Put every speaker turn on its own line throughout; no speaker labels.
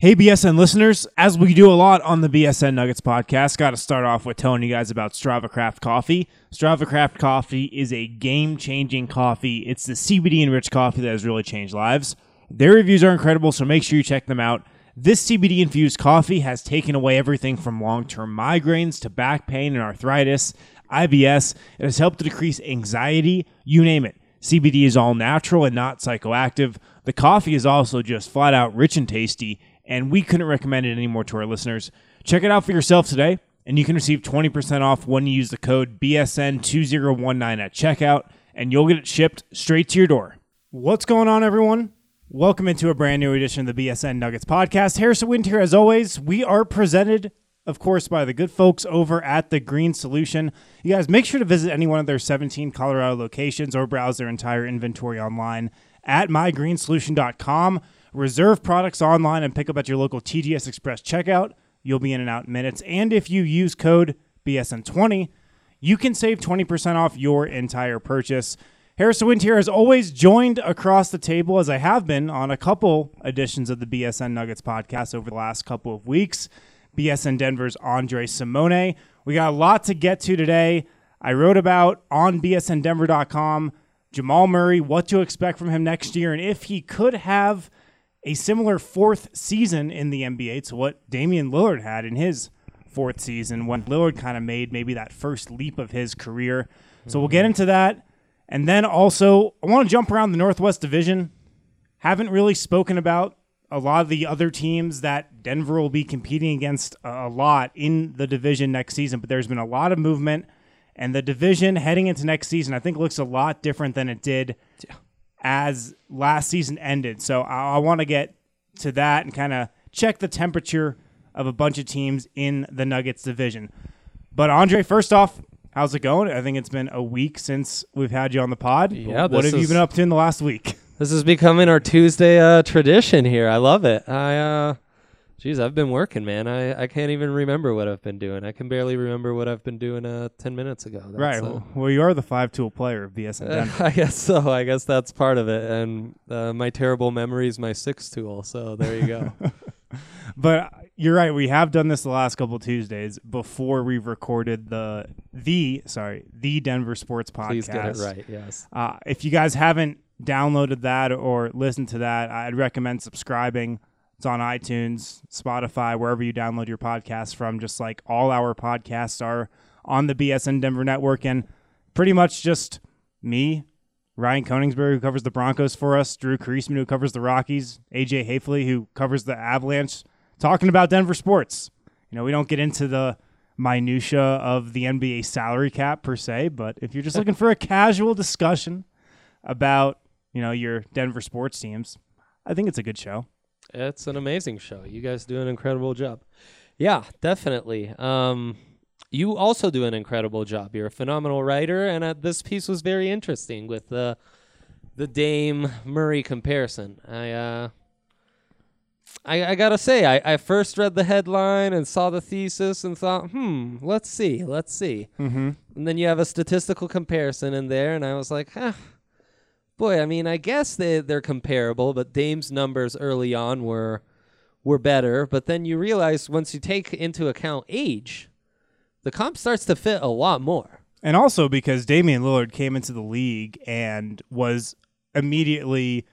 Hey, BSN listeners, as we do a lot on the BSN Nuggets podcast, got to start off with telling you guys about Strava Craft Coffee. Strava Craft Coffee is a game changing coffee. It's the CBD enriched coffee that has really changed lives. Their reviews are incredible, so make sure you check them out. This CBD infused coffee has taken away everything from long term migraines to back pain and arthritis, IBS. It has helped to decrease anxiety, you name it. CBD is all natural and not psychoactive. The coffee is also just flat out rich and tasty and we couldn't recommend it anymore to our listeners. Check it out for yourself today, and you can receive 20% off when you use the code BSN2019 at checkout, and you'll get it shipped straight to your door. What's going on, everyone? Welcome into a brand new edition of the BSN Nuggets podcast. Harrison Wind here, as always. We are presented, of course, by the good folks over at The Green Solution. You guys make sure to visit any one of their 17 Colorado locations or browse their entire inventory online at mygreensolution.com. Reserve products online and pick up at your local TGS Express checkout. You'll be in and out in minutes. And if you use code BSN20, you can save 20% off your entire purchase. Harrison Wind here, as always, joined across the table as I have been on a couple editions of the BSN Nuggets podcast over the last couple of weeks. BSN Denver's Andre Simone. We got a lot to get to today. I wrote about on bsndenver.com Jamal Murray, what to expect from him next year, and if he could have a similar fourth season in the NBA to what Damian Lillard had in his fourth season when Lillard kind of made maybe that first leap of his career. So we'll get mm-hmm. into that. And then also, I want to jump around the Northwest Division. Haven't really spoken about a lot of the other teams that Denver will be competing against a lot in the division next season, but there's been a lot of movement. And the division heading into next season, I think, looks a lot different than it did as last season ended. So I, I want to get to that and kind of check the temperature of a bunch of teams in the Nuggets division. But Andre, first off, how's it going? I think it's been a week since we've had you on the pod.
Yeah,
what have you been up to in the last week?
This is becoming our Tuesday uh, tradition here. I love it. I, uh, geez, I've been working, man. I, I can't even remember what I've been doing. I can barely remember what I've been doing uh, 10 minutes ago. That's,
right.
uh,
well, you are the five tool player of BSN Denver.
I guess so. I guess that's part of it. And uh, my terrible memory is my six tool. So there you go.
but you're right. We have done this the last couple Tuesdays before we've recorded the the sorry the Denver Sports Podcast.
Please get it right. Yes.
Uh, if you guys haven't downloaded that or listened to that, I'd recommend subscribing. It's on iTunes, Spotify, wherever you download your podcasts from. Just like all our podcasts are on the BSN Denver Network, and pretty much just me, Ryan Koenigsberg, who covers the Broncos for us, Drew Creasman, who covers the Rockies, AJ Haefele, who covers the Avalanche, talking about Denver sports. You know, we don't get into the minutia of the NBA salary cap per se, but if you're just looking for a casual discussion about, you know, your Denver sports teams, I think it's a good show.
It's an amazing show. You guys do an incredible job. Yeah, definitely. Um, you also do an incredible job. You're a phenomenal writer, and uh, this piece was very interesting with the the Dame Murray comparison. I uh, I, I gotta say, I, I first read the headline and saw the thesis and thought, hmm, let's see, let's see.
Mm-hmm.
And then you have a statistical comparison in there, and I was like, huh. Boy, I mean, I guess they they're comparable, but Dame's numbers early on were were better. But then you realize once you take into account age, the comp starts to fit a lot more.
And also because Damian Lillard came into the league and was immediately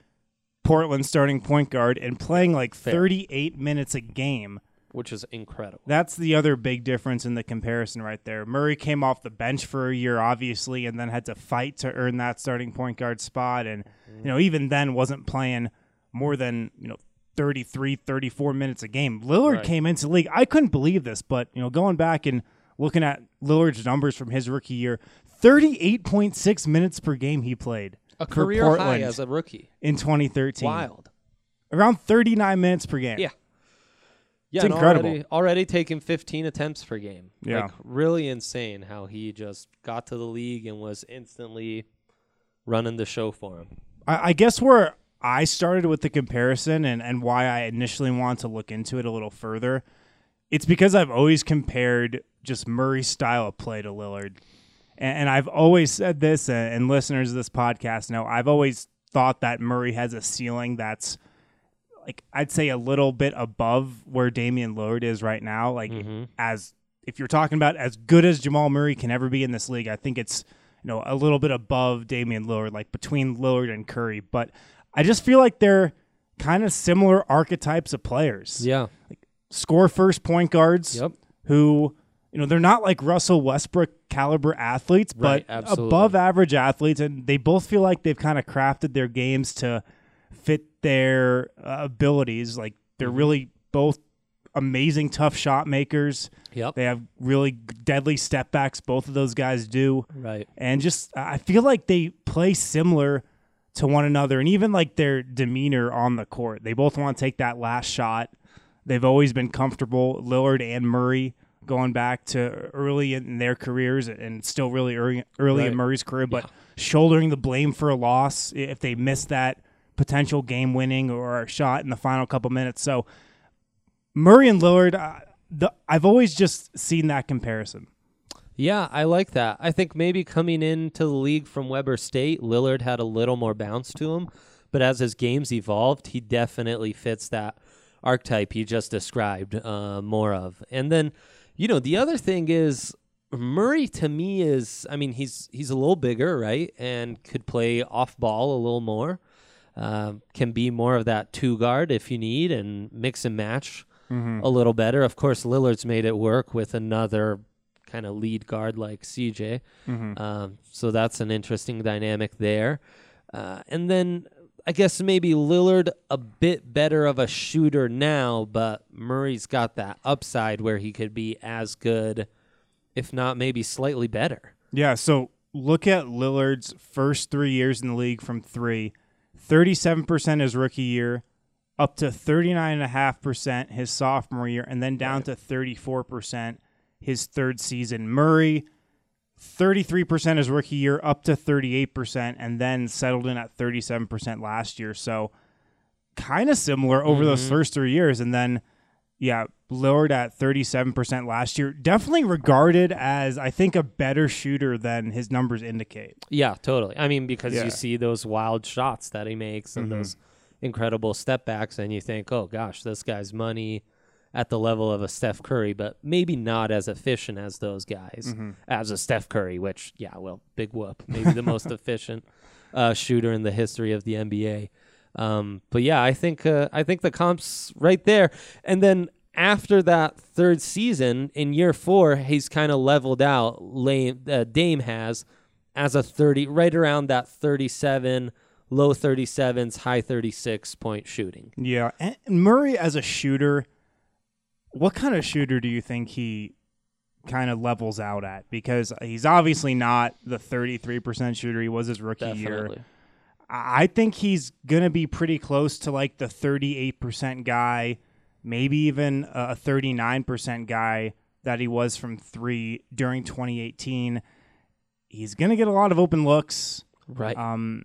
Portland's starting point guard and playing like
Fair.
38 minutes a game.
Which is incredible.
That's the other big difference in the comparison right there. Murray came off the bench for a year, obviously, and then had to fight to earn that starting point guard spot. And, mm-hmm. you know, even then wasn't playing more than, you know, 33, 34 minutes a game. Lillard
Right.
came into the league. I couldn't believe this, but, you know, going back and looking at Lillard's numbers from his rookie year, 38.6 minutes per game he played
A career
Portland
high as a rookie.
in 2013.
Wild.
Around 39 minutes per game.
Yeah. Yeah,
It's incredible.
Already, already taking 15 attempts per game.
Yeah.
Like, really insane how he just got to the league and was instantly running the show for him.
I, I guess where I started with the comparison and, and why I initially wanted to look into it a little further, it's because I've always compared just Murray's style of play to Lillard. And, and I've always said this, and, and listeners of this podcast know, I've always thought that Murray has a ceiling that's like I'd say a little bit above where Damian Lillard is right now. Like
hmm
as if you're talking about as good as Jamal Murray can ever be in this league, I think it's you know a little bit above Damian Lillard, like between Lillard and Curry. But I just feel like they're kind of similar archetypes of players.
Yeah.
Score first point guards
Yep.
who you know they're not like Russell Westbrook caliber athletes,
Right,
but
absolutely.
above average athletes, and they both feel like they've kind of crafted their games to fit their uh, abilities. Like they're
Mm-hmm.
really both amazing tough shot makers.
Yep.
They have really deadly step backs. Both of those guys do,
Right.
and just I feel like they play similar to one another, and even like their demeanor on the court. They both want to take that last shot. They've always been comfortable. Lillard and Murray going back to early in their careers, and still really early, early
Right.
in Murray's career, but shouldering the blame for a loss if they miss that potential game winning or shot in the final couple minutes. So Murray and Lillard, uh, the, I've always just seen that comparison.
Yeah, I like that. I think maybe coming into the league from Weber State, Lillard had a little more bounce to him, but as his games evolved, he definitely fits that archetype you just described uh, more of. And then, you know, the other thing is Murray to me is, I mean, he's he's a little bigger, right, and could play off ball a little more. Um, can be more of that two guard if you need, and mix and match a little better. Of course, Lillard's made it work with another kind of lead guard like CJ. Um, so that's an interesting dynamic there. Uh, and then I guess maybe Lillard a bit better of a shooter now, but Murray's got that upside where he could be as good, if not maybe slightly better.
Yeah, so look at Lillard's first three years in the league from three 37% his rookie year, up to 39.5% his sophomore year, and then down to 34% his third season. Murray, 33% his rookie year, up to 38%, and then settled in at 37% last year. So kind of similar over those
Mhm.
first three years. And then, yeah, Lillard at 37% last year. Definitely regarded as, I think, a better shooter than his numbers indicate.
Yeah, totally. I mean, because
Yeah.
you see those wild shots that he makes and
Mhm.
those incredible step backs, and you think, oh gosh, this guy's money at the level of a Steph Curry, but maybe not as efficient as those guys.
Mm-hmm.
As a Steph Curry, which, yeah, well, big whoop. Maybe the most efficient uh, shooter in the history of the NBA. Um, but yeah, I think uh, I think the comps right there, and then after that third season in year four, he's kind of leveled out. Lame, uh, Dame has as a thirty, right around that thirty-seven, low thirty-sevens, high thirty-six point shooting.
Yeah. And Murray as a shooter, what kind of shooter do you think he kind of levels out at? Because he's obviously not the 33% shooter he was his rookie year.
Definitely.
I I think he's going to be pretty close to like the 38% guy, maybe even a 39% guy that he was from three during 2018. He's going to get a lot of open looks.
Right.
Um,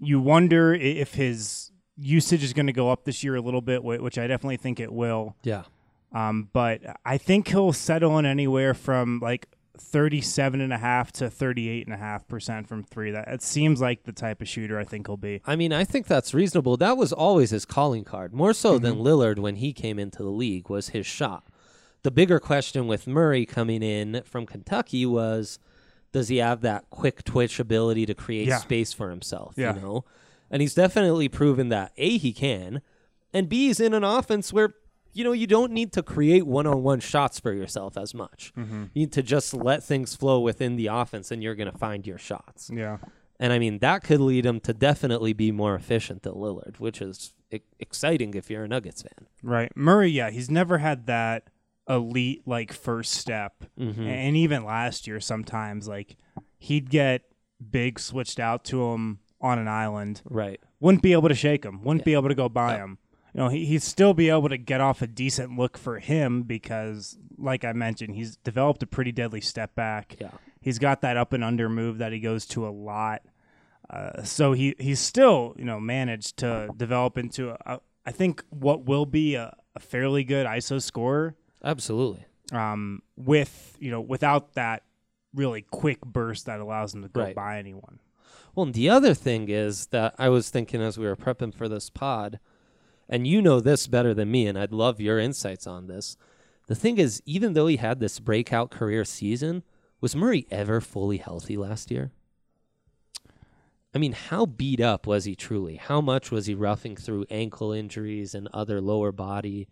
you wonder if his usage is going to go up this year a little bit, which I definitely think it will.
yeah.
Um, but I think he'll settle in anywhere from like 37 and a half to 38 and a half percent from three. That it seems like the type of shooter I think he'll be.
I mean, I think that's reasonable. That was always his calling card, more so than mm-hmm. Lillard when he came into the league, was his shot. The bigger question with Murray coming in from Kentucky was does he have that quick twitch ability to create
Yeah.
space for himself,
Yeah.
you know? And he's definitely proven that A he can, and B he's in an offense where you know, you don't need to create one-on-one shots for yourself as much.
Mm-hmm.
You need to just let things flow within the offense and you're going to find your shots.
Yeah.
And I mean, that could lead him to definitely be more efficient than Lillard, which is e- exciting if you're a Nuggets fan.
Right. Murray, yeah, he's never had that elite like first step.
Mm-hmm.
And even last year sometimes like he'd get big switched out to him on an island.
Right.
Wouldn't be able to shake him. Wouldn't
Yeah.
be able to go by him. You know, he, he'd still be able to get off a decent look for him because, like I mentioned, he's developed a pretty deadly step back.
Yeah.
He's got that up and under move that he goes to a lot. Uh, so he he's still you know managed to develop into a, a, I think what will be a, a fairly good ISO scorer.
Absolutely.
Um, with you know without that really quick burst that allows him to go
Right.
by anyone.
Well, and the other thing is that I was thinking as we were prepping for this pod, and you know this better than me, and I'd love your insights on this. The thing is, even though he had this breakout career season, was Murray ever fully healthy last year? I mean, how beat up was he truly? How much was he roughing through ankle injuries and other lower body?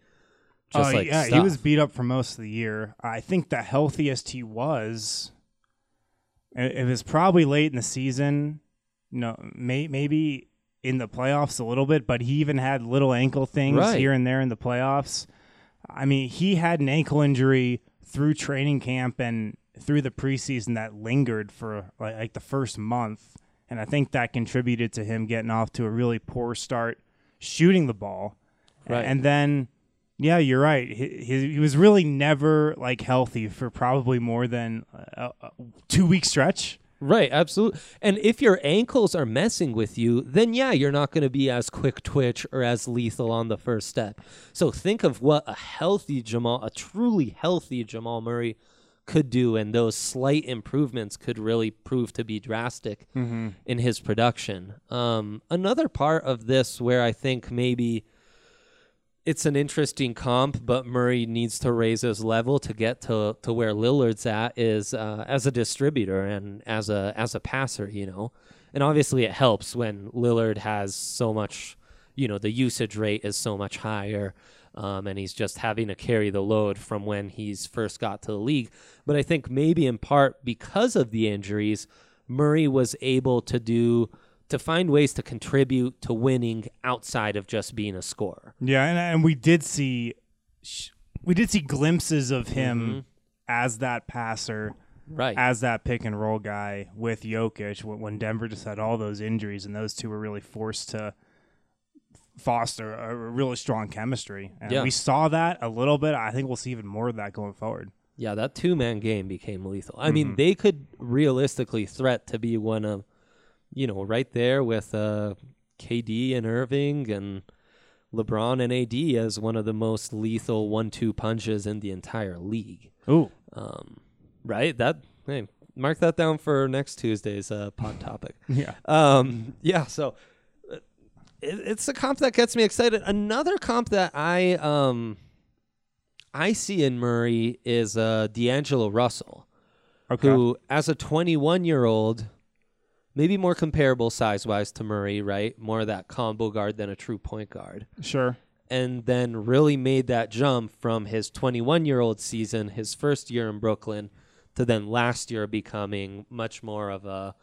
Just
oh
like
yeah, he was beat up for most of the year. I think the healthiest he was, it it was probably late in the season. No, may, maybe in the playoffs a little bit, but he even had little ankle things
Right.
here and there in the playoffs. I mean, he had an ankle injury through training camp and through the preseason that lingered for like, like the first month, and I think that contributed to him getting off to a really poor start shooting the ball.
Right.
And then, yeah, you're right. He, he, he was really never like healthy for probably more than a, a two week stretch.
Right, absolutely. And if your ankles are messing with you, then yeah, you're not going to be as quick twitch or as lethal on the first step. So think of what a healthy Jamal, a truly healthy Jamal Murray could do, and those slight improvements could really prove to be drastic in his production. Um, another part of this where I think maybe it's an interesting comp, but Murray needs to raise his level to get to, to where Lillard's at is uh, as a distributor and as a as a passer, you know. And obviously it helps when Lillard has so much, you know, the usage rate is so much higher. Um, and he's just having to carry the load from when he's first got to the league. But I think maybe in part because of the injuries, Murray was able to do to find ways to contribute to winning outside of just being a scorer.
Yeah, and, and we did see we did see glimpses of him mm-hmm. as that passer,
Right.
as that pick and roll guy with Jokic when, Denver just had all those injuries and those two were really forced to foster a really strong chemistry. And
Yeah.
we saw that a little bit. I think we'll see even more of that going forward.
Yeah, that two man game became lethal. I mean, mm-hmm. they could realistically threat to be one of, you know, right there with uh, KD and Irving and LeBron and AD as one of the most lethal one two punches in the entire league.
Ooh.
Um, right? That hey, mark that down for next Tuesday's uh, pod topic.
Yeah.
Um, yeah, so uh, it, it's a comp that gets me excited. Another comp that I um I see in Murray is uh D'Angelo Russell,
Okay.
who as a 21 year old, maybe more comparable size wise to Murray, right? More of that combo guard than a true point guard.
Sure.
And then really made that jump from his 21 year old season, his first year in Brooklyn, to then last year becoming much more of a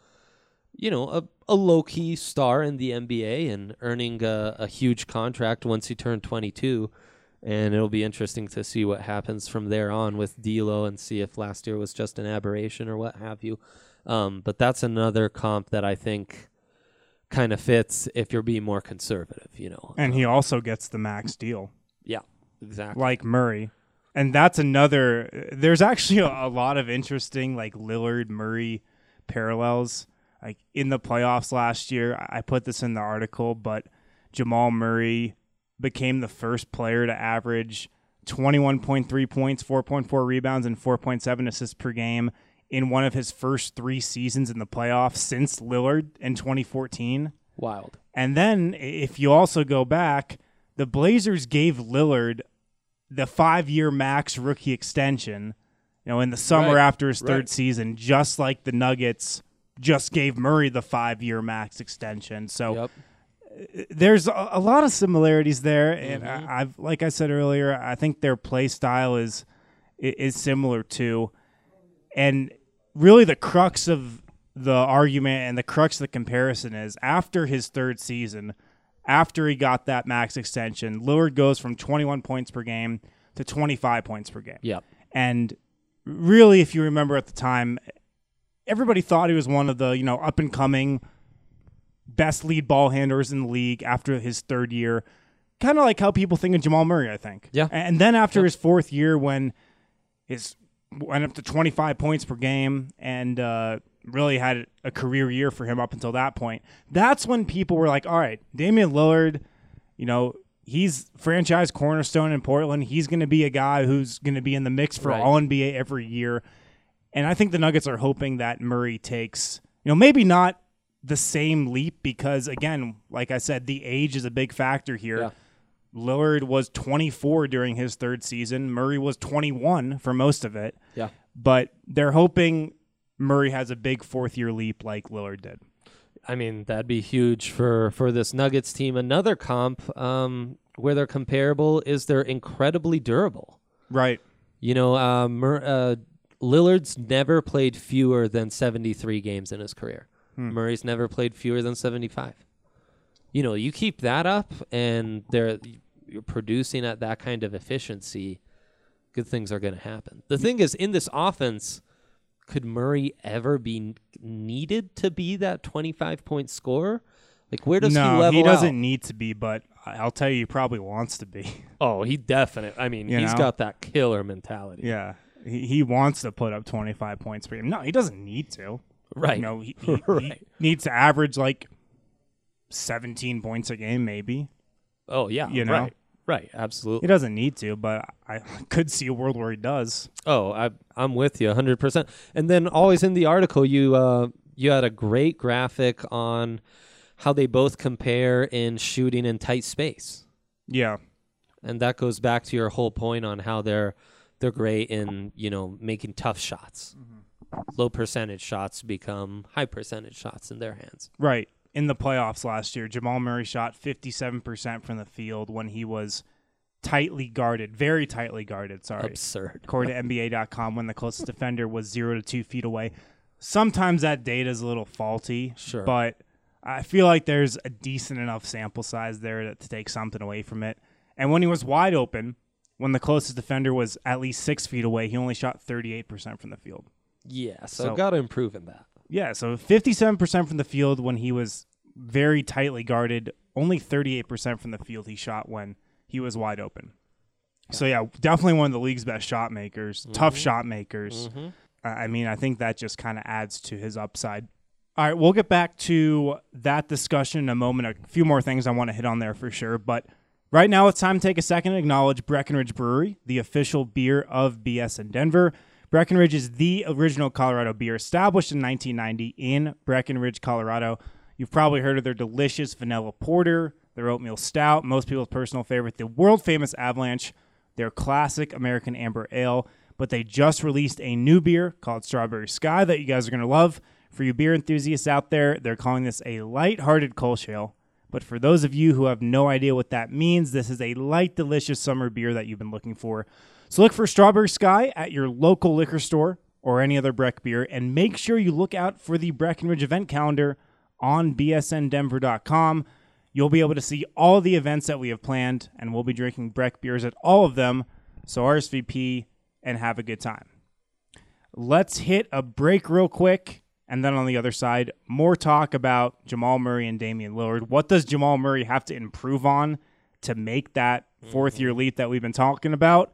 you know, a, a low key star in the NBA and earning a, a huge contract once he turned 22. And it'll be interesting to see what happens from there on with D'Lo and see if last year was just an aberration or what have you. Um, but that's another comp that I think kind of fits if you're being more conservative, you know.
And he also gets the max deal.
yeah, exactly.
like Murray. And that's another. There's actually a, a lot of interesting like Lillard Murray parallels. Like in the playoffs last year, I I put this in the article, but Jamal Murray became the first player to average 21.3 points, 4.4 rebounds, and 4.7 assists per game in one of his first three seasons in the playoffs since Lillard in 2014.
Wild.
And then if you also go back, the Blazers gave Lillard the five year max rookie extension, you know, in the summer
Right,
after his third
right.
season, just like the Nuggets just gave Murray the five year max extension. So
Yep.
there's a, a lot of similarities there, and
Mm-hmm.
I, I've like I said earlier, I think their play style is is similar too, and really the crux of the argument and the crux of the comparison is after his third season, after he got that max extension, Lillard goes from 21 points per game to 25 points per game.
Yep.
And really, if you remember at the time, everybody thought he was one of the you know up and coming best lead ball handlers in the league after his third year. Kind of like how people think of Jamal Murray, I think.
Yeah.
And then after his fourth year, when his went up to 25 points per game and uh, really had a career year for him up until that point, that's when people were like, all right, Damian Lillard, you know, he's franchise cornerstone in Portland. He's going to be a guy who's going to be in the mix for
Right.
all NBA every year. And I think the Nuggets are hoping that Murray takes, you know, maybe not the same leap because, again, like I said, the age is a big factor here.
Yeah.
Lillard was 24 during his third season. Murray was 21 for most of it.
Yeah.
But they're hoping Murray has a big fourth year leap like Lillard did.
I mean, that'd be huge for for this Nuggets team. Another comp um, where they're comparable is they're incredibly durable.
Right.
You know, uh, Mur- uh, Lillard's never played fewer than 73 games in his career.
Hmm.
Murray's never played fewer than 75. You know, you keep that up and they're you're producing at that kind of efficiency, good things are going to happen. The thing is in this offense, could Murray ever be needed to be that 25 point scorer? Like where does he
no,
level
he doesn't
out?
need to be, but I'll tell you, he probably wants to be.
Oh, he definitely. I mean,
You
he's
know?
got that killer mentality.
yeah. He, he wants to put up 25 points per game. No, he doesn't need to.
Right.
You know, he, he, he needs to average like 17 points a game, maybe.
Oh yeah.
You know?
Right. Right.
He doesn't need to, but I could see a world where he does.
Oh, I, I'm with you 100%. And then always in the article, you uh, you had a great graphic on how they both compare in shooting in tight space,
Yeah.
and that goes back to your whole point on how they're they're great in you know making tough shots. Low percentage shots become high percentage shots in their hands.
Right. In the playoffs last year, Jamal Murray shot 57% from the field when he was tightly guarded, very tightly guarded, sorry.
Absurd.
According to NBA.com, when the closest defender was zero to two feet away. Sometimes that data is a little faulty,
Sure.
but I feel like there's a decent enough sample size there to, to take something away from it. And when he was wide open, when the closest defender was at least six feet away, he only shot 38% from the field.
Yeah. So,
So-
got to improve in that.
Yeah, so 57% from the field when he was very tightly guarded, only 38% from the field he shot when he was wide open. So yeah, definitely one of the league's best shot makers, tough shot makers.
Mhm.
I I mean, I think that just kind of adds to his upside. All right, we'll get back to that discussion in a moment. A few more things I want to hit on there for sure, but right now it's time to take a second and acknowledge Breckenridge Brewery, the official beer of BSN Denver. Breckenridge is the original Colorado beer established in 1990 in Breckenridge, Colorado. You've probably heard of their delicious vanilla porter, their oatmeal stout, most people's personal favorite, the world famous Avalanche, their classic American Amber Ale. But they just released a new beer called Strawberry Sky that you guys are going to love. For you beer enthusiasts out there, they're calling this a light-hearted Kolsch Ale. But for those of you who have no idea what that means, this is a light, delicious summer beer that you've been looking for. So look for Strawberry Sky at your local liquor store or any other Breck beer, and make sure you look out for the Breckenridge event calendar on bsndenver.com. You'll be able to see all the events that we have planned, and we'll be drinking Breck beers at all of them. So RSVP and have a good time. Let's hit a break real quick. And then on the other side, more talk about Jamal Murray and Damian Lillard. What does Jamal Murray have to improve on to make that fourth mm-hmm. year leap that we've been talking about?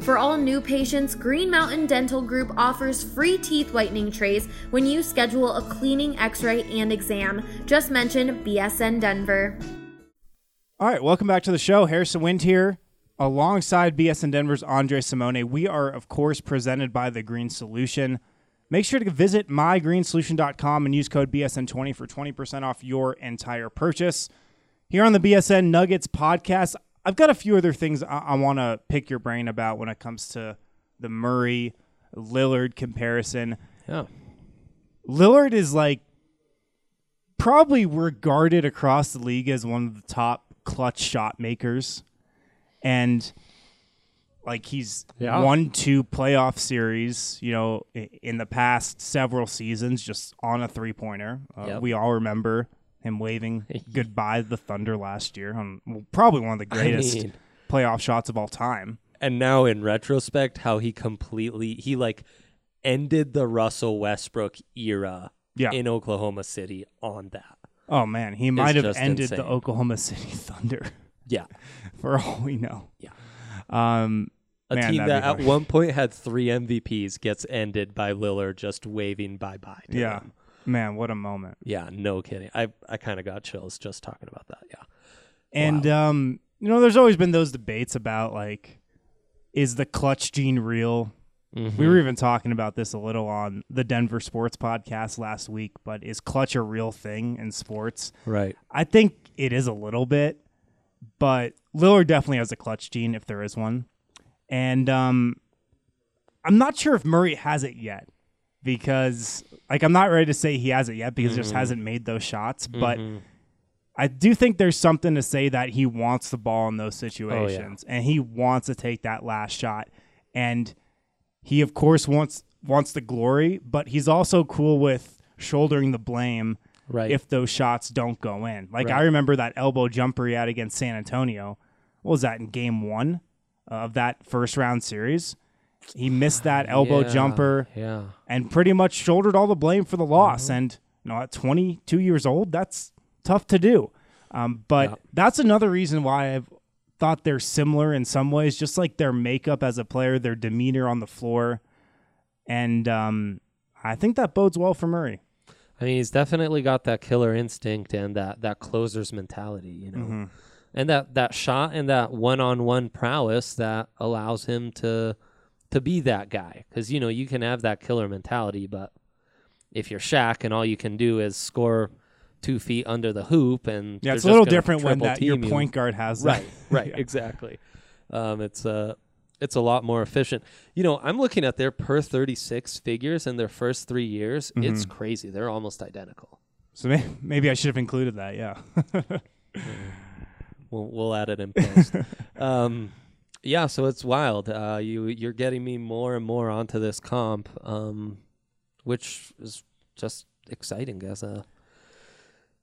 For all new patients, Green Mountain Dental Group offers free teeth whitening trays when you schedule a cleaning, x ray, and exam. Just mention BSN Denver.
All right, welcome back to the show. Harrison Wind here, alongside BSN Denver's Andre Simone. We are, of course, presented by The Green Solution. Make sure to visit mygreensolution.com and use code BSN20 for 20% off your entire purchase. Here on the BSN Nuggets podcast, I've got a few other things I, I want to pick your brain about when it comes to the Murray Lillard comparison.
Yeah.
Lillard is like probably regarded across the league as one of the top clutch shot makers. And like he's
Yeah.
won two playoff series, you know, in the past several seasons just on a three pointer. Uh,
Yep.
We all remember him waving goodbye to the Thunder last year on probably one of the greatest
mean-
playoff shots of all time.
And now in retrospect, how he completely he like ended the Russell Westbrook era
Yeah.
in Oklahoma City on that.
Oh man, he might have ended
insane.
the Oklahoma City Thunder
Yeah.
for all we know.
Yeah.
Um,
A
Man,
team that at one point had three MVPs gets ended by Lillard just waving bye bye.
yeah, man, what a moment.
Yeah, no kidding. I I kind of got chills just talking about that. Yeah.
And um, you know, there's always been those debates about like, is the clutch gene real?
Mm-hmm.
We were even talking about this a little on the Denver Sports Podcast last week. But is clutch a real thing in sports?
Right.
I think it is a little bit, but Lillard definitely has a clutch gene if there is one. And um, I'm not sure if Murray has it yet because, like, I'm not ready to say he has it yet because he just mm-hmm. hasn't made those shots. But mm-hmm. I do think there's something to say that he wants the ball in those situations oh, and he wants to take that last shot. And he, of course, wants wants the glory, but he's also cool with shouldering the blame
Right.
if those shots don't go in. Like I remember that elbow jumper he had against San Antonio. What was that in game one of that first round series? He missed that elbow
Yeah,
jumper
Yeah.
and pretty much shouldered all the blame for the loss.
Mm-hmm.
And you know, at 22 years old, that's tough to do. Um, but
Yeah.
that's another reason why I've thought they're similar in some ways, just like their makeup as a player, their demeanor on the floor, and um, I think that bodes well for Murray.
I mean, he's definitely got that killer instinct and that that closer's mentality, you know,
Mm-hmm.
and that that shot and that one-on-one prowess that allows him to to be that guy. Because you know you can have that killer mentality, but if you're Shaq and all you can do is score two feet under the hoop, and
Yeah, it's a little different when that your
you.
point guard has that.
Right, right, exactly. Um, it's uh, it's a lot more efficient. You know, I'm looking at their per 36 figures in their first three years. It's
Mm-hmm.
crazy. They're almost identical.
So may- maybe I should have included that. Yeah.
We'll we'll add it in post. um, yeah, so it's wild. Uh, you you're getting me more and more onto this comp, um, which is just exciting as a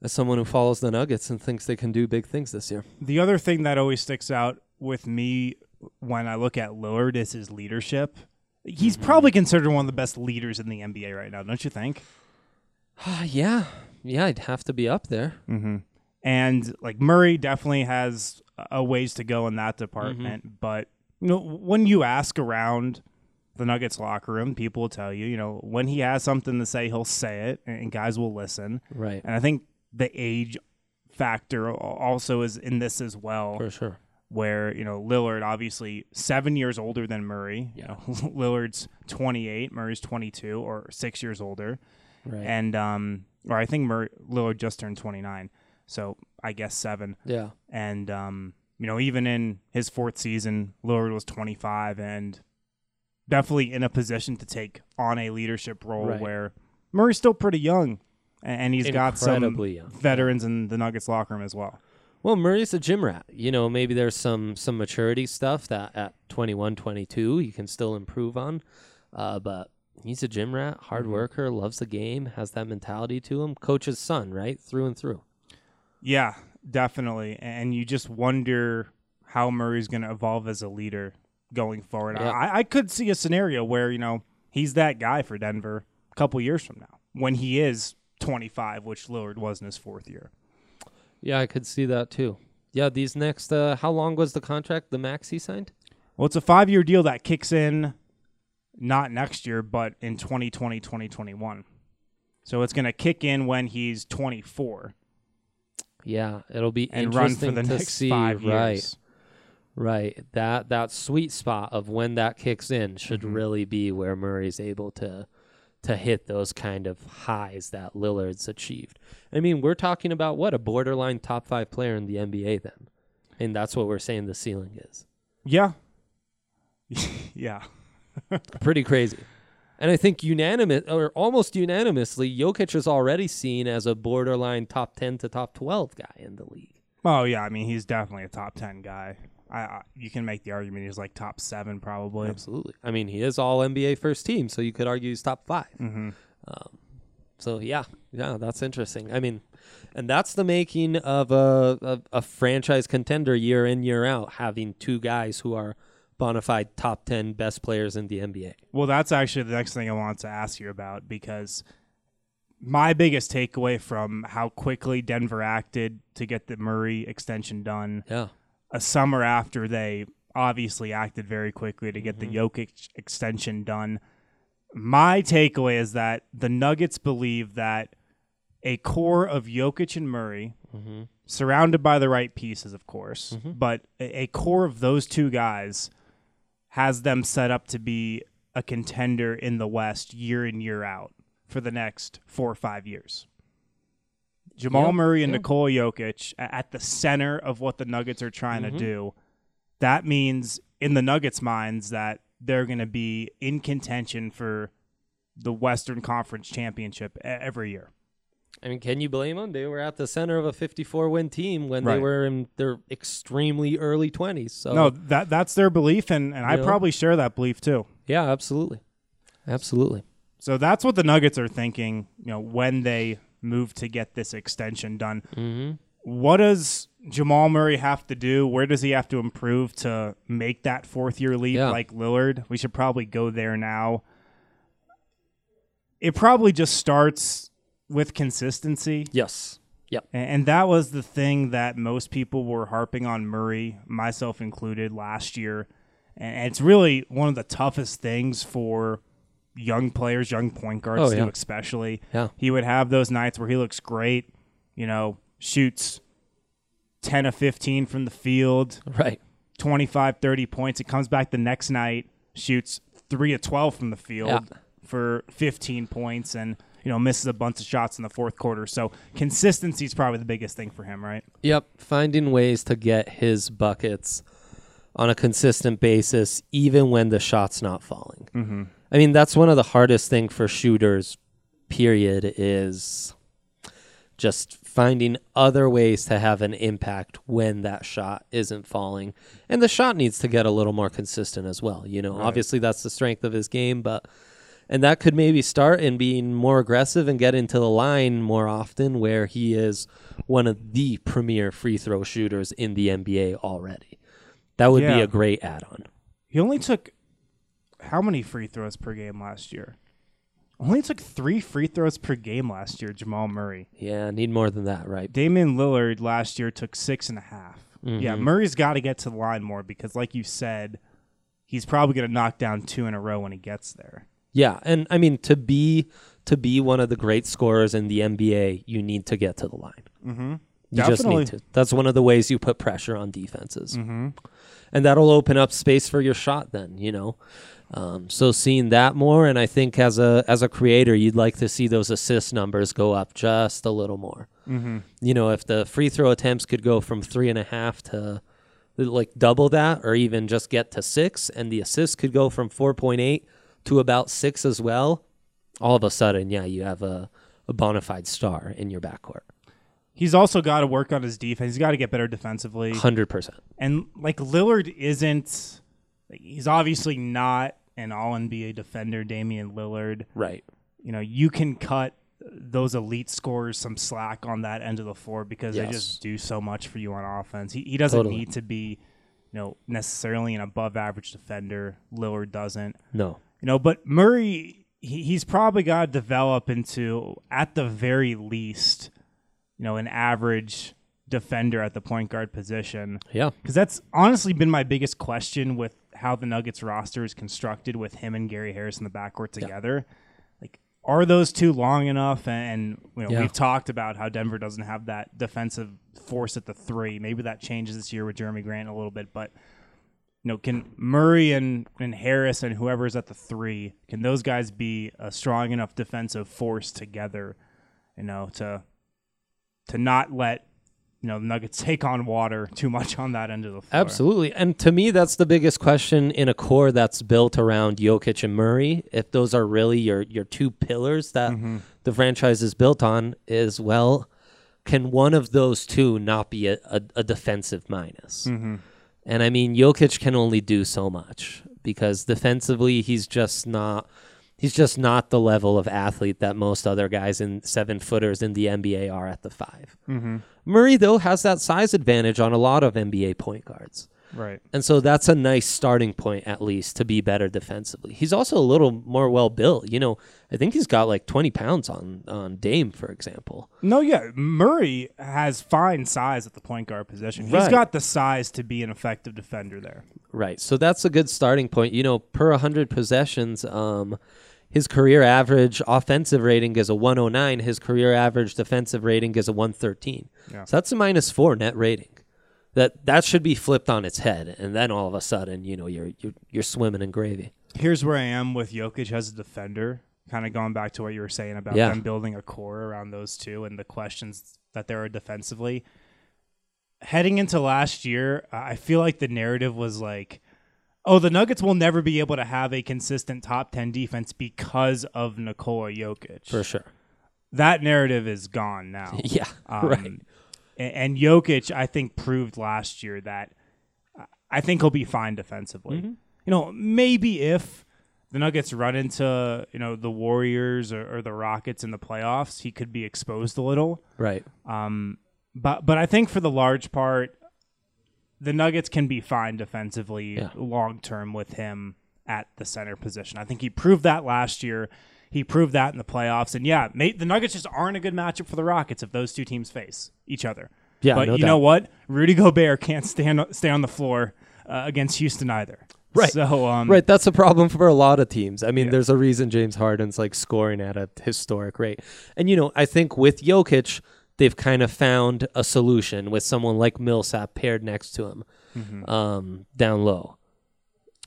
as someone who follows the Nuggets and thinks they can do big things this year.
the other thing that always sticks out with me when I look at Lillard is his leadership. He's
Mm-hmm.
probably considered one of the best leaders in the NBA right now, don't you think?
yeah, yeah, I'd have to be up there.
Mm-hmm. And like Murray definitely has a ways to go in that department.
Mm-hmm.
But you know, when you ask around the Nuggets locker room, people will tell you, you know, when he has something to say, he'll say it, and guys will listen.
Right,
And I think the age factor also is in this as well,
for sure.
where you know Lillard obviously seven years older than Murray. You know, Lillard's twenty eight, Murray's twenty two, or six years older
Right.
and um, or I think Mur- Lillard just turned 29, so I guess seven.
yeah.
And um, you know, even in his fourth season, Lillard was 25 and definitely in a position to take on a leadership role
Right.
where Murray's still pretty young, and he's got some
young.
veterans in the Nuggets locker room as well.
Well, Murray's a gym rat. You know, maybe there's some some maturity stuff that at 21, 22 you can still improve on. Uh, but he's a gym rat,
Mm-hmm.
hard worker, loves the game, has that mentality to him. Coach's son, right? Through and through.
Yeah, definitely. And you just wonder how Murray's going to evolve as a leader going forward.
Yeah.
I, I could see a scenario where, you know, he's that guy for Denver a couple years from now when he is 25, which Lillard was in his fourth year.
Yeah, I could see that too. Yeah, these next uh how long was the contract the max he signed?
Well, it's a five year deal that kicks in not next year, but in 2020, 2021. So it's going to kick in when he's 24
Yeah, it'll be
and run
interesting
for the
to
next
see. right, right. That that sweet spot of when that kicks in should
Mm-hmm.
really be where Murray's able to to hit those kind of highs that Lillard's achieved. I mean, we're talking about what a borderline top five player in the NBA then, and that's what we're saying the ceiling is.
Yeah. yeah.
Pretty crazy. And I think unanimous or almost unanimously, Jokic is already seen as a borderline top 10 to top 12 guy in the league.
Oh yeah, I mean he's definitely a top ten guy. I, I you can make the argument he's like top seven probably.
Absolutely. I mean, he is all NBA first team, so you could argue he's top 5
Mm-hmm.
Um, so yeah, yeah, that's interesting. I mean, and that's the making of a, a a franchise contender year in year out, having two guys who are bona fide top ten best players in the NBA.
Well, that's actually the next thing I wanted to ask you about because my biggest takeaway from how quickly Denver acted to get the Murray extension done
Yeah,
a summer after they obviously acted very quickly to get the mm-hmm. Jokic extension done. My takeaway is that the Nuggets believe that a core of Jokic and Murray, mm-hmm. surrounded by the right pieces, of course, mm-hmm. but a, a core of those two guys has them set up to be a contender in the West year in, year out for the next four or five years. Jamal
Yeah,
Murray and
yeah.
Nikola Jokic at the center of what the Nuggets are trying to mm-hmm. do. That means in the Nuggets' minds that they're going to be in contention for the Western Conference championship every year.
I mean, can you blame them? They were at the center of a 54 win team when they were in their extremely early 20s. So
No, that that's their belief, and, and I
Yeah.
probably share that belief too.
yeah, absolutely, absolutely.
So that's what the Nuggets are thinking. You know, when they move to get this extension done,
Mm-hmm.
what does Jamal Murray have to do? Where does he have to improve to make that fourth year leap
Yeah.
like Lillard? We should probably go there now. It probably just starts with consistency.
Yes. Yep.
And, that was the thing that most people were harping on Murray, myself included, last year. And it's really one of the toughest things for young players, young point guards,
Oh,
to
yeah.
especially.
Yeah.
He would have those nights where he looks great, you know, shoots 10 of 15 from the field,
Right.
25, 30 points. It comes back the next night, shoots 3 of 12 from the field
Yeah.
for 15 points and, you know, misses a bunch of shots in the fourth quarter. So consistency is probably the biggest thing for him, right?
Yep. Finding ways to get his buckets on a consistent basis, even when the shot's not falling.
Mm-hmm.
I mean, that's one of the hardest thing for shooters. Period is just finding other ways to have an impact when that shot isn't falling, and the shot needs to get a little more consistent as well. You know, obviously that's the strength of his game, but and that could maybe start in being more aggressive and get into the line more often, where he is one of the premier free throw shooters in the NBA already. That would be a great add-on.
He only took how many free throws per game last year? Only took three free throws per game last year, Jamal Murray.
Yeah, need more than that, right?
Damian Lillard last year took six and a half. Yeah, mm-hmm. Murray's got to get to the line more because, like you said, he's probably going to knock down two in a row when he gets there.
Yeah, and I mean to be to be one of the great scorers in the NBA, you need to get to the line.
Mm-hmm.
You just need to. That's one of the ways you put pressure on defenses, mm-hmm. and that'll open up space for your shot. Then you know, um, so seeing that more, and I think as a as a creator, you'd like to see those assist numbers go up just a little more.
Mm-hmm.
You know, if the free throw attempts could go from three and a half to like double that, or even just get to six, and the assists could go from four point eight to about six as well. All of a sudden, yeah, you have a, a bona fide star in your backcourt.
He's also got to work on his defense. He's got to get better defensively.
Hundred percent.
And like Lillard isn't, like, he's obviously not an All NBA defender. Damian Lillard.
Right.
you know, you can cut those elite scorers some slack on that end of the floor because they just do so much for you on offense. He, he doesn't
Totally.
need to be, you know, necessarily an above average defender. Lillard doesn't.
No.
You know, but Murray, he, he's probably got to develop into, at the very least, you know, an average defender at the point guard position.
Yeah.
Because that's honestly been my biggest question with how the Nuggets roster is constructed with him and Gary Harris in the backcourt together. Like, are those two long enough? And you know,
Yeah.
we've talked about how Denver doesn't have that defensive force at the three. Maybe that changes this year with Jerami Grant a little bit, but you know, can Murray and, and Harris and whoever's at the three, can those guys be a strong enough defensive force together, you know, to to not let you know the Nuggets take on water too much on that end of the floor.
Absolutely. And to me, that's the biggest question in a core that's built around Jokic and Murray. If those are really your, your two pillars that
Mm-hmm.
the franchise is built on, is well, can one of those two not be a, a, a defensive minus?
Mm-hmm.
And I mean, Jokic can only do so much because defensively, he's just not. He's just not the level of athlete that most other guys in seven footers in the NBA are at the 5
Mm-hmm.
Murray, though, has that size advantage on a lot of NBA point guards.
Right.
And so that's a nice starting point, at least, to be better defensively. He's also a little more well built. You know, I think he's got like 20 pounds on, on Dame, for example.
No, yeah, Murray has fine size at the point guard position. He's got the size to be an effective defender there.
Right. So that's a good starting point. You know, per 100 possessions, um, his career average offensive rating is a 109. His career average defensive rating is a 113.
Yeah.
So that's a minus four net rating. That that should be flipped on its head, and then all of a sudden, you know, you're you're, you're swimming in gravy.
Here's where I am with Jokic as a defender. Kind of going back to what you were saying about
Yeah.
them building a core around those two and the questions that there are defensively. Heading into last year, I feel like the narrative was like, oh, the Nuggets will never be able to have a consistent top 10 defense because of Nikola Jokic.
For sure.
That narrative is gone now.
Yeah.
Um,
right.
A- And Jokic, I think, proved last year that I think he'll be fine defensively.
Mm-hmm.
You know, maybe if the Nuggets run into you know the Warriors or, or the Rockets in the playoffs, he could be exposed a little.
Right.
Um, but but I think for the large part, the Nuggets can be fine defensively
Yeah.
long term with him at the center position. I think he proved that last year. He proved that in the playoffs. And yeah, mate, the Nuggets just aren't a good matchup for the Rockets if those two teams face each other.
Yeah,
but
no
you
doubt.
know what? Rudy Gobert can't stand stay on the floor uh, against Houston either.
Right.
So um,
Right, that's a problem for a lot of teams. I mean,
Yeah.
there's a reason James Harden's like scoring at a historic rate. And you know, I think with Jokic, they've kind of found a solution with someone like Millsap paired next to him
Mm-hmm.
um, down low.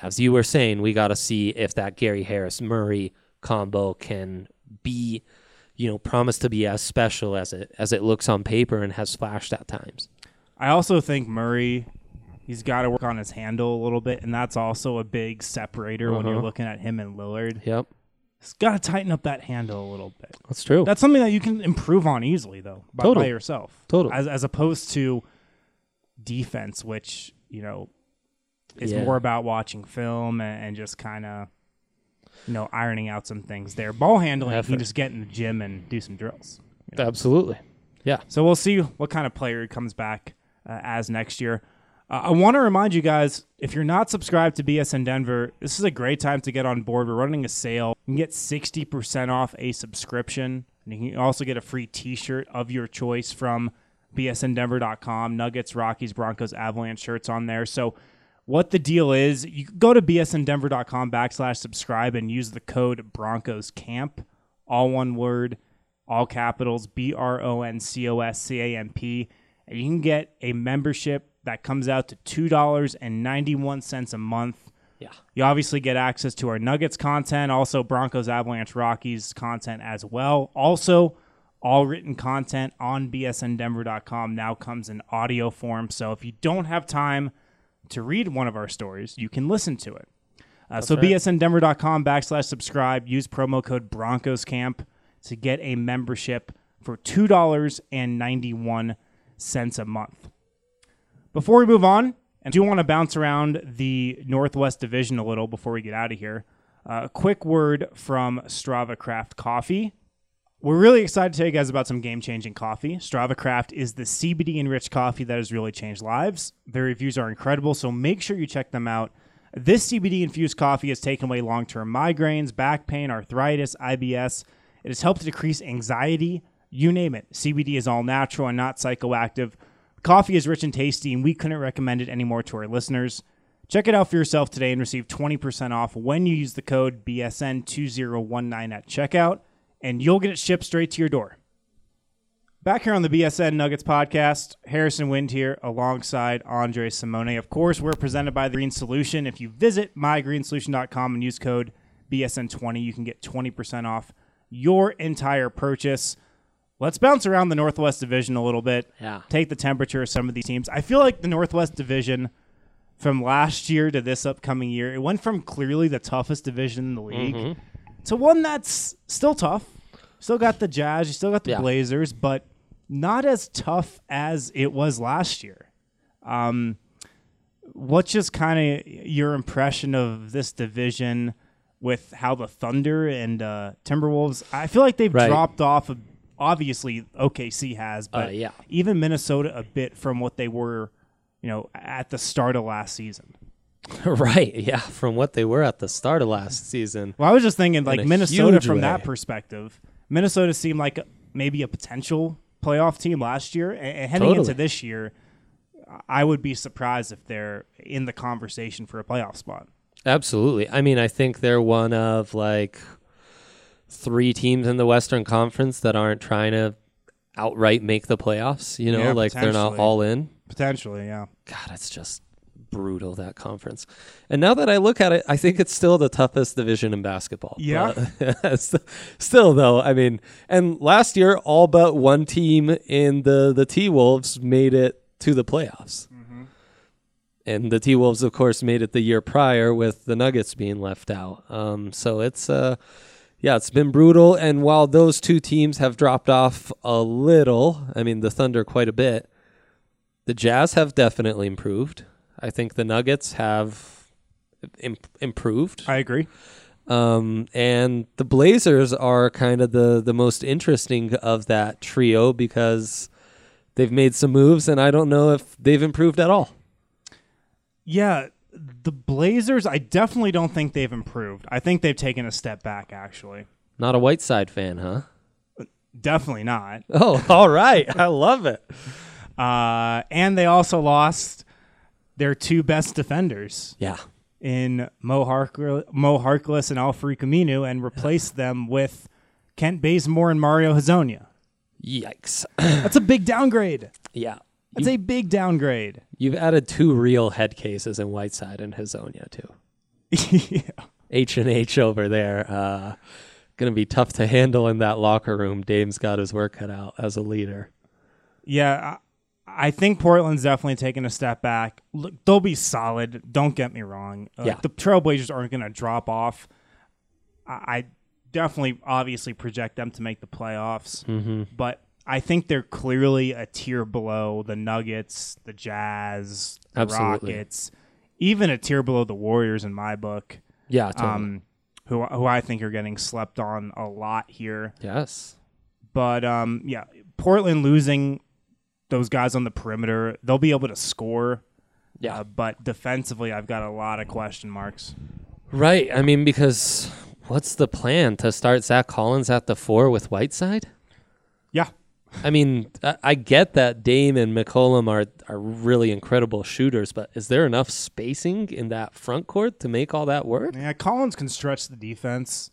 As you were saying, we got to see if that Gary Harris Murray combo can be, you know, promise to be as special as it as it looks on paper and has flashed at times.
I also think Murray, he's got to work on his handle a little bit, and that's also a big separator when you're
Uh-huh.
looking at him and Lillard.
Yep,
He's got to tighten up that handle a little bit.
that's true.
That's something that you can improve on easily, though, by, by yourself.
Totally.
As, as opposed to defense, which, you know, is
Yeah.
more about watching film and, and just kind of, you know, ironing out some things there. Ball handling, you
Effort.
can just get in the gym and do some drills.
Absolutely. Yeah.
So we'll see what kind of player he comes back uh, as next year. Uh, I want to remind you guys if you're not subscribed to BSN Denver, this is a great time to get on board. We're running a sale. You can get 60% off a subscription, and you can also get a free t shirt of your choice from bsndenver.com. Nuggets, Rockies, Broncos, Avalanche shirts on there. So, what the deal is, you can go to bsndenver.com backslash subscribe and use the code Broncos Camp, all one word all capitals B R O N C O S C A M P, and you can get a membership that comes out to two dollars and ninety one cents a month.
Yeah.
You obviously get access to our Nuggets content, also Broncos, Avalanche, Rockies content as well. Also, all written content on bsndenver.com now comes in audio form. So if you don't have time to read one of our stories, you can listen to it. Uh, so
right.
bsndenver.com backslash subscribe. Use promo code Broncos Camp to get a membership for two dollars and ninety one cents a month. Before we move on, and do want to bounce around the Northwest Division a little before we get out of here. Uh, a quick word from Strava Craft Coffee. We're really excited to tell you guys about some game changing coffee. Strava Craft is the CBD enriched coffee that has really changed lives. Their reviews are incredible, so make sure you check them out. This CBD infused coffee has taken away long term migraines, back pain, arthritis, IBS. It has helped to decrease anxiety. You name it. CBD is all natural and not psychoactive. Coffee is rich and tasty, and we couldn't recommend it anymore to our listeners. Check it out for yourself today and receive 20% off when you use the code BSN2019 at checkout, and you'll get it shipped straight to your door. Back here on the BSN Nuggets podcast, Harrison Wind here alongside Andre Simone. Of course, we're presented by The Green Solution. If you visit mygreensolution.com and use code BSN20, you can get 20% off your entire purchase. let's bounce around the Northwest Division a little bit.
Yeah.
Take the temperature of some of these teams. I feel like the Northwest Division from last year to this upcoming year, it went from clearly the toughest division in the league
Mm-hmm.
To one that's still tough. Still got the Jazz, you still got the
Yeah.
Blazers, but not as tough as it was last year. Um, what's just kind of your impression of this division with how the Thunder and uh, Timberwolves? I feel like they've
Right.
dropped off. Of, obviously, OKC has, but
Uh, yeah.
even Minnesota a bit from what they were, you know, at the start of last season.
right. Yeah. From what they were at the start of last season.
Well, I was just thinking like Minnesota from
way.
that perspective. Minnesota seemed like maybe a potential playoff team last year, and, heading
Totally.
into this year, I would be surprised if they're in the conversation for a playoff spot.
Absolutely. I mean, I think they're one of like three teams in the Western Conference that aren't trying to outright make the playoffs. You know,
Yeah,
like they're not all in.
Potentially, yeah.
God, it's just brutal that conference. And now that I look at it, I think it's still the toughest division in basketball.
Yeah?
But still though, I mean, and last year all but one team in the the T Wolves made it to the playoffs. And the T Wolves, of course, made it the year prior with the Nuggets being left out. Um, so it's uh, yeah, it's been brutal. And while those two teams have dropped off a little, I mean, the Thunder quite a bit, the Jazz have definitely improved. I think the Nuggets have Im- improved.
I agree.
Um, and the Blazers are kind of the, the most interesting of that trio because they've made some moves, and I don't know if they've improved at all.
Yeah, the Blazers, I definitely don't think they've improved. I think they've taken a step back, actually.
Not a Whiteside fan, huh?
Definitely not.
Oh, all right. I love it.
Uh, and they also lost their two best defenders.
Yeah.
in Mo, Mo Harkless and Al-Farouq Aminu and replace them with Kent Bazemore and Mario Hezonja.
Yikes.
That's a big downgrade.
yeah.
That's a big downgrade.
You've added two real head cases in Whiteside and Hezonja, too.
yeah.
H and H over there. Uh, gonna be tough to handle in that locker room. Dame's got his work cut out as a leader.
Yeah, I, think Portland's definitely taking a step back. Look, they'll be solid. Don't get me wrong. Uh,
Yeah.
The Trailblazers aren't going to drop off. I, I definitely, obviously, project them to make the playoffs.
Mm-hmm.
But I think they're clearly a tier below the Nuggets, the Jazz, the
Absolutely.
Rockets, even a tier below the Warriors in my book.
Yeah, totally.
Um, who who I think are getting slept on a lot here.
yes.
But um, yeah, Portland losing those guys on the perimeter, they'll be able to score.
Yeah.
Uh, but defensively, I've got a lot of question marks.
Right. I mean, because what's the plan to start Zach Collins at the four with Whiteside?
Yeah,
I mean, I, I get that Dame and McCollum are are really incredible shooters, but is there enough spacing in that front court to make all that work?
yeah. Collins can stretch the defense.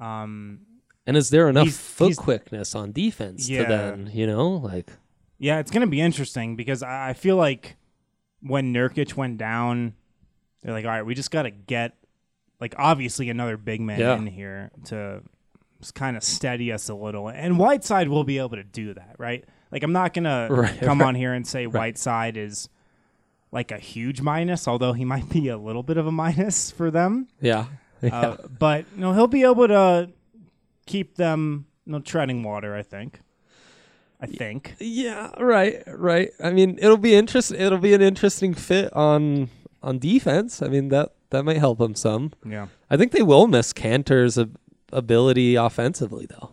Um,
And is there enough
He's-
foot
he's-
quickness on defense
Yeah.
to then, you know, like
Yeah, it's going to be interesting because I I feel like when Nurkic went down, they're like, all right, we just got to get, like, obviously another big man
Yeah.
in here to kind of steady us a little. And Whiteside will be able to do that, right? Like, I'm not going to
Right,
come
right.
on here and say Whiteside is like a huge minus, although he might be a little bit of a minus for them.
yeah. Yeah.
Uh, but, you know, he'll be able to keep them, you know, treading water, I think. I think.
Yeah, right, right. I mean, it'll be interesting. It'll be an interesting fit on on defense. I mean that that might help them some.
Yeah.
I think they will miss Kanter's ab- ability offensively, though.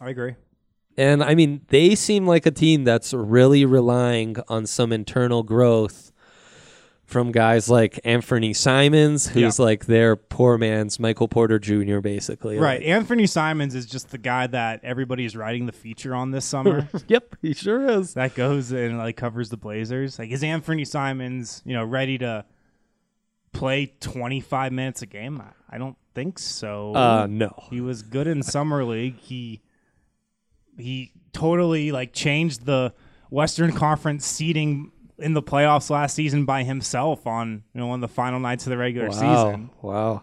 I agree.
And I mean, they seem like a team that's really relying on some internal growth from guys like Anfernee Simons, who's like their poor man's Michael Porter Jr. Basically,
Right.
Like-
Anfernee Simons is just the guy that everybody's writing the feature on this summer.
yep, he sure is.
that goes and like covers the Blazers. Like is Anfernee Simons, you know, ready to play 25 minutes a game? I- I don't think so.
Uh, no.
he was good in summer league. He he totally like changed the Western Conference seeding in the playoffs last season by himself on, you know, one of the final nights of the regular
Wow.
season.
Wow.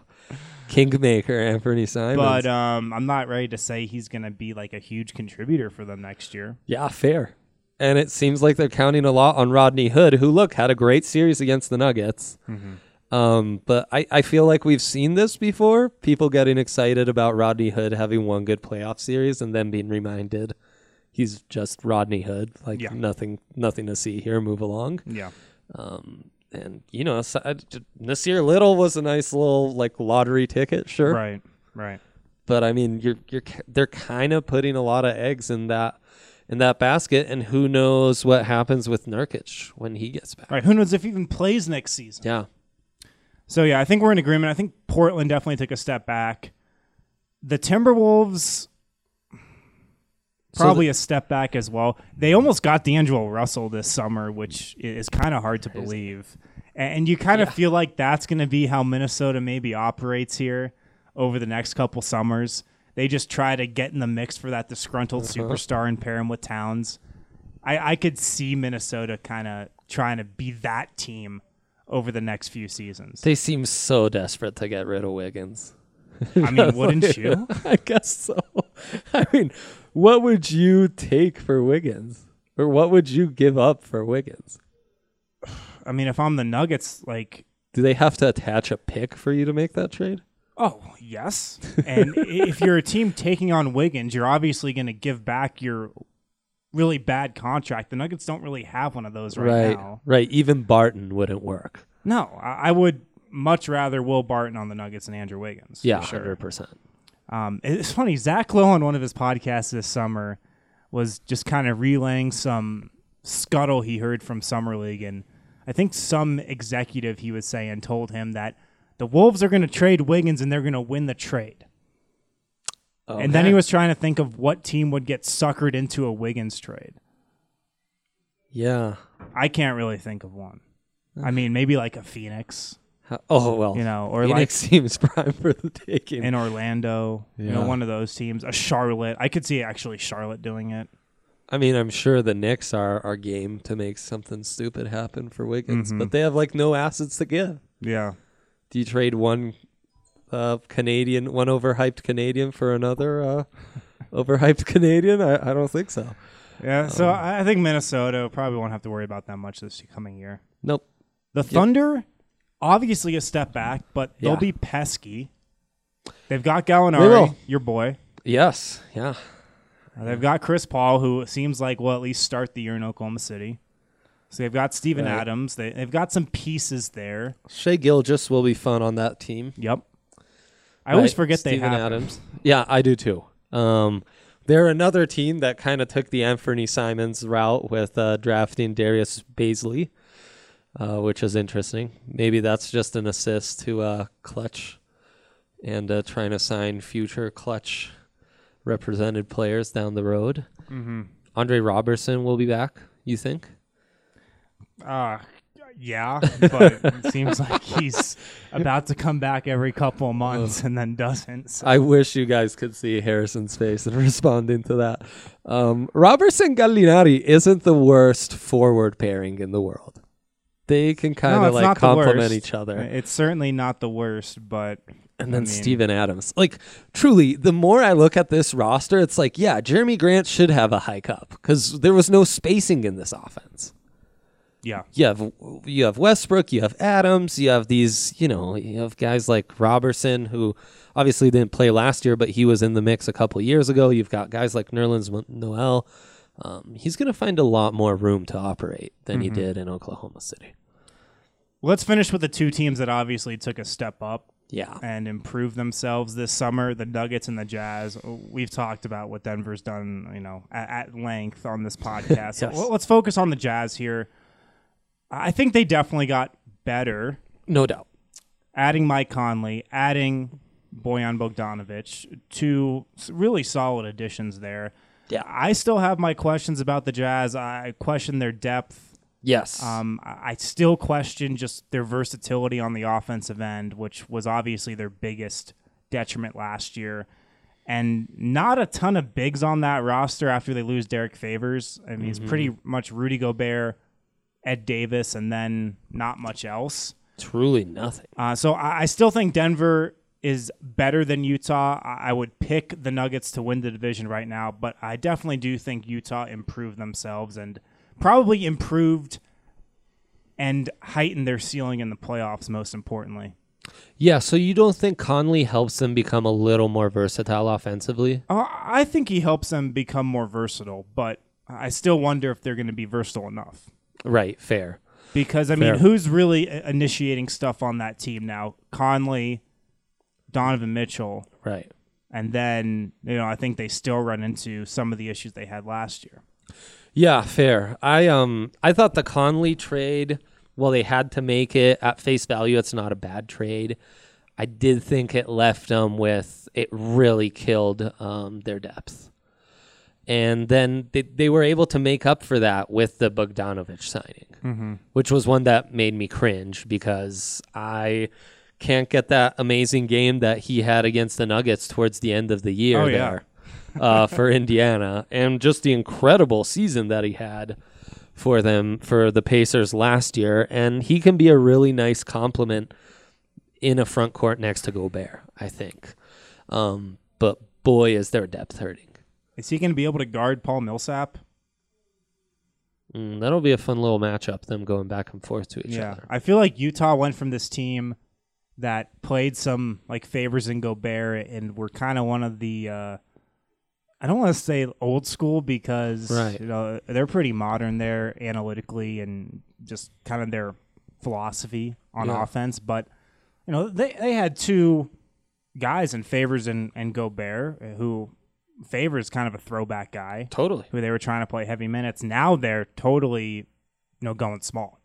Kingmaker Anfernee Simons.
but um, I'm not ready to say he's going to be like a huge contributor for them next year.
yeah, fair. And it seems like they're counting a lot on Rodney Hood, who look had a great series against the Nuggets. Um, but I, I feel like we've seen this before. People getting excited about Rodney Hood having one good playoff series and then being reminded he's just Rodney Hood. Like
Yeah.
nothing nothing to see here. Move along.
Yeah.
Um, and you know, Nassir Little was a nice little like lottery ticket, sure.
Right. Right.
But I mean, you're you're they're kind of putting a lot of eggs in that in that basket, and who knows what happens with Nurkic when he gets back?
Right. Who knows if he even plays next season?
Yeah,
So yeah, I think we're in agreement. I think Portland definitely took a step back. The Timberwolves
So
probably a step back as well. They almost got D'Angelo Russell this summer, which is kind of hard to believe. And you kind of
Yeah.
feel like that's going to be how Minnesota maybe operates here over the next couple summers. They just try to get in the mix for that disgruntled
Uh-huh.
superstar and pair him with Towns. I, I could see Minnesota kind of trying to be that team over the next few seasons.
they seem so desperate to get rid of Wiggins.
I mean, wouldn't you?
I guess so. I mean, what would you take for Wiggins, or what would you give up for Wiggins?
I mean, if I'm the Nuggets, like,
Do they have to attach a pick for you to make that trade?
oh yes. And if you're a team taking on Wiggins, you're obviously going to give back your really bad contract. The Nuggets don't really have one of those right,
right,
now.
right. Even Barton wouldn't work.
No, I, I would much rather Will Barton on the Nuggets than Andrew Wiggins. for
Yeah,
sure.
hundred percent.
Um, it's funny. Zach Lowe on one of his podcasts this summer was just kind of relaying some scuttle he heard from summer league, and I think some executive he was saying told him that the Wolves are going to trade Wiggins and they're going to win the trade. And then he was trying to think of what team would get suckered into a Wiggins trade.
yeah.
I can't really think of one. I mean, maybe like a Phoenix,
Oh well,
you know, or
Phoenix seems prime for the taking.
in Orlando, you know, one of those teams. A Charlotte. I could see actually Charlotte doing it.
I mean, I'm sure the Knicks are are game to make something stupid happen for Wiggins,
Mhm.
but they have like no assets to give.
Yeah.
Do you trade one uh, Canadian, one overhyped Canadian for another uh, overhyped Canadian? I, I don't think so.
Yeah, so
Um,
I I think Minnesota probably won't have to worry about that much this coming year.
Nope.
The Thunder, obviously a step back, but they'll
Yeah.
be pesky. They've got Gallinari, your boy.
Yes. Yeah.
Uh, They've got Chris Paul, who seems like will at least start the year in Oklahoma City. So they've got Steven
Right.
Adams. They, they've got some pieces there.
Shai Gilgeous will be fun on that team.
Yep. I always
Right,
forget they
Steven
have him.
Adams. Yeah, I do too. Um, they're another team that kind of took the Anfernee Simons route with uh, drafting Darius Bazley, uh, which is interesting. Maybe that's just an assist to uh, Klutch and uh, trying to sign future Klutch represented players down the road.
Mm-hmm.
Andre Roberson will be back, you think?
Uh, yeah, but it seems like he's about to come back every couple of months and then doesn't. So.
I wish you guys could see Harrison's face in responding to that. Um, Robertson Gallinari isn't the worst forward pairing in the world. They can kind of
it's
like complement each other.
Uh, it's certainly not the worst, but
And then
I mean-
Steven Adams. Like, truly, the more I look at this roster, it's like, yeah, Jerami Grant should have a hike up because there was no spacing in this offense.
yeah,
You have you have Westbrook, you have Adams, you have these, you know, you have guys like Roberson who obviously didn't play last year, but he was in the mix a couple years ago. You've got guys like Nerlens Noel. Um, he's going to find a lot more room to operate than he
Mhm.
did in Oklahoma City.
Let's finish with the two teams that obviously took a step up
Yeah.
and improved themselves this summer: the Nuggets and the Jazz. We've talked about what Denver's done, you know, at, at length on this podcast. So
Yes.
l- let's focus on the Jazz here. I think they definitely got better,
No doubt.
adding Mike Conley, adding Bojan Bogdanovich, two really solid additions there.
Yeah.
I still have my questions about the Jazz. I question their depth.
Yes.
Um, I still question just their versatility on the offensive end, which was obviously their biggest detriment last year. And not a ton of bigs on that roster after they lose Derek Favors. I mean, it's pretty much Rudy Gobert, Ed Davis, and then not much else.
Truly nothing.
Uh, so I, I still think Denver is better than Utah. I would pick the Nuggets to win the division right now, but I definitely do think Utah improved themselves and probably improved and heightened their ceiling in the playoffs, most importantly.
Yeah, so you don't think Conley helps them become a little more versatile offensively?
Uh, I think he helps them become more versatile, but I still wonder if they're going to be versatile enough.
Right, fair.
Because, I
Fair.
mean, who's really initiating stuff on that team now? Conley, Donovan Mitchell,
Right.
and then, you know, I think they still run into some of the issues they had last year.
Yeah, fair. I um I thought the Conley trade, well they had to make it at face value, it's not a bad trade. I did think it left them with it really killed um, their depth. And then they, they were able to make up for that with the Bogdanovich signing, which was one that made me cringe because I can't get that amazing game that he had against the Nuggets towards the end of the year
Oh, yeah.
there uh, for Indiana, and just the incredible season that he had for them for the Pacers last year. And he can be a really nice complement in a front court next to Gobert, I think. Um, but boy, is their depth hurting.
Is he going to be able to guard Paul Millsap?
Mm, that'll be a fun little matchup, them going back and forth to each
yeah.
other.
I feel like Utah went from this team that played some like favors in Gobert and were kind of one of the uh I don't want to say old school because
Right.
you know they're pretty modern there analytically and just kind of their philosophy on
Yeah.
offense, but you know they they had two guys in favors and and Gobert who favors kind of a throwback guy
Totally.
who they were trying to play heavy minutes. Now they're totally you know going small.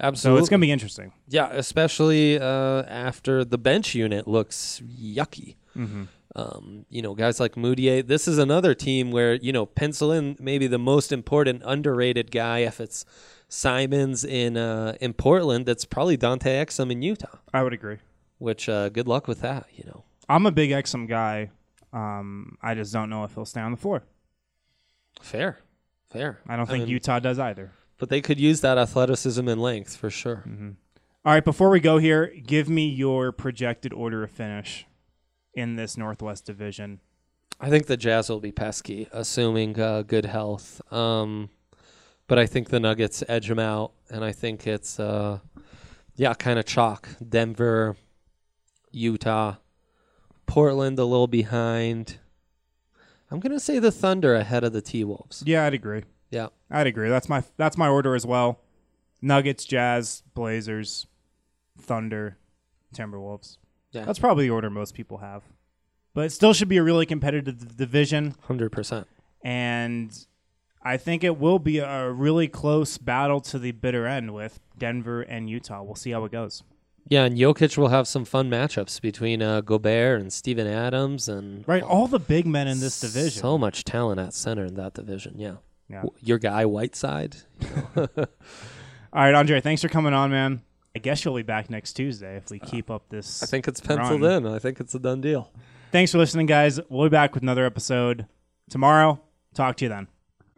So
Absolutely.
it's going to be interesting.
Yeah, especially uh, after the bench unit looks yucky.
Mm-hmm.
Um, you know, guys like Mudiay. This is another team where you know pencil in maybe the most important underrated guy. If it's Simons in uh, in Portland, that's probably Dante Exum in Utah.
I would agree.
Which uh, good luck with that. You know,
I'm a big Exum guy. Um, I just don't know if he'll stay on the floor.
fair, fair.
I don't think
mean,
Utah does either.
But they could use that athleticism and length for sure.
All right, before we go here, give me your projected order of finish in this Northwest Division.
I think the Jazz will be pesky, assuming uh, good health. Um, but I think the Nuggets edge them out, and I think it's uh, yeah, kind of chalk. Denver, Utah, Portland a little behind. I'm gonna say the Thunder ahead of the T Wolves.
Yeah, I'd agree.
Yeah,
I'd agree. That's my that's my order as well. Nuggets, Jazz, Blazers, Thunder, Timberwolves.
Yeah.
That's probably the order most people have. But it still should be a really competitive division.
hundred percent.
and I think it will be a really close battle to the bitter end with Denver and Utah. We'll see how it goes.
Yeah, and Jokic will have some fun matchups between uh, Gobert and Steven Adams, and
Right, all the big men in this division.
So much talent at center in that division. Yeah.
Yeah.
Your guy Whiteside.
all right, Andre, thanks for coming on, man. I guess you'll be back next Tuesday if we uh, keep up this.
I think it's penciled
run.
in. I think it's a done deal.
Thanks for listening, guys. We'll be back with another episode tomorrow. Talk to you then.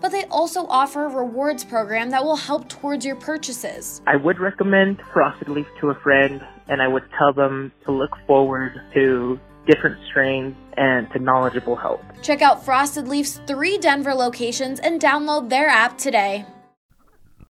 but they also offer a rewards program that will help towards your purchases.
I would recommend Frosted Leaf to a friend, and I would tell them to look forward to different strains and to knowledgeable help.
Check out Frosted Leaf's three Denver locations and download their app today.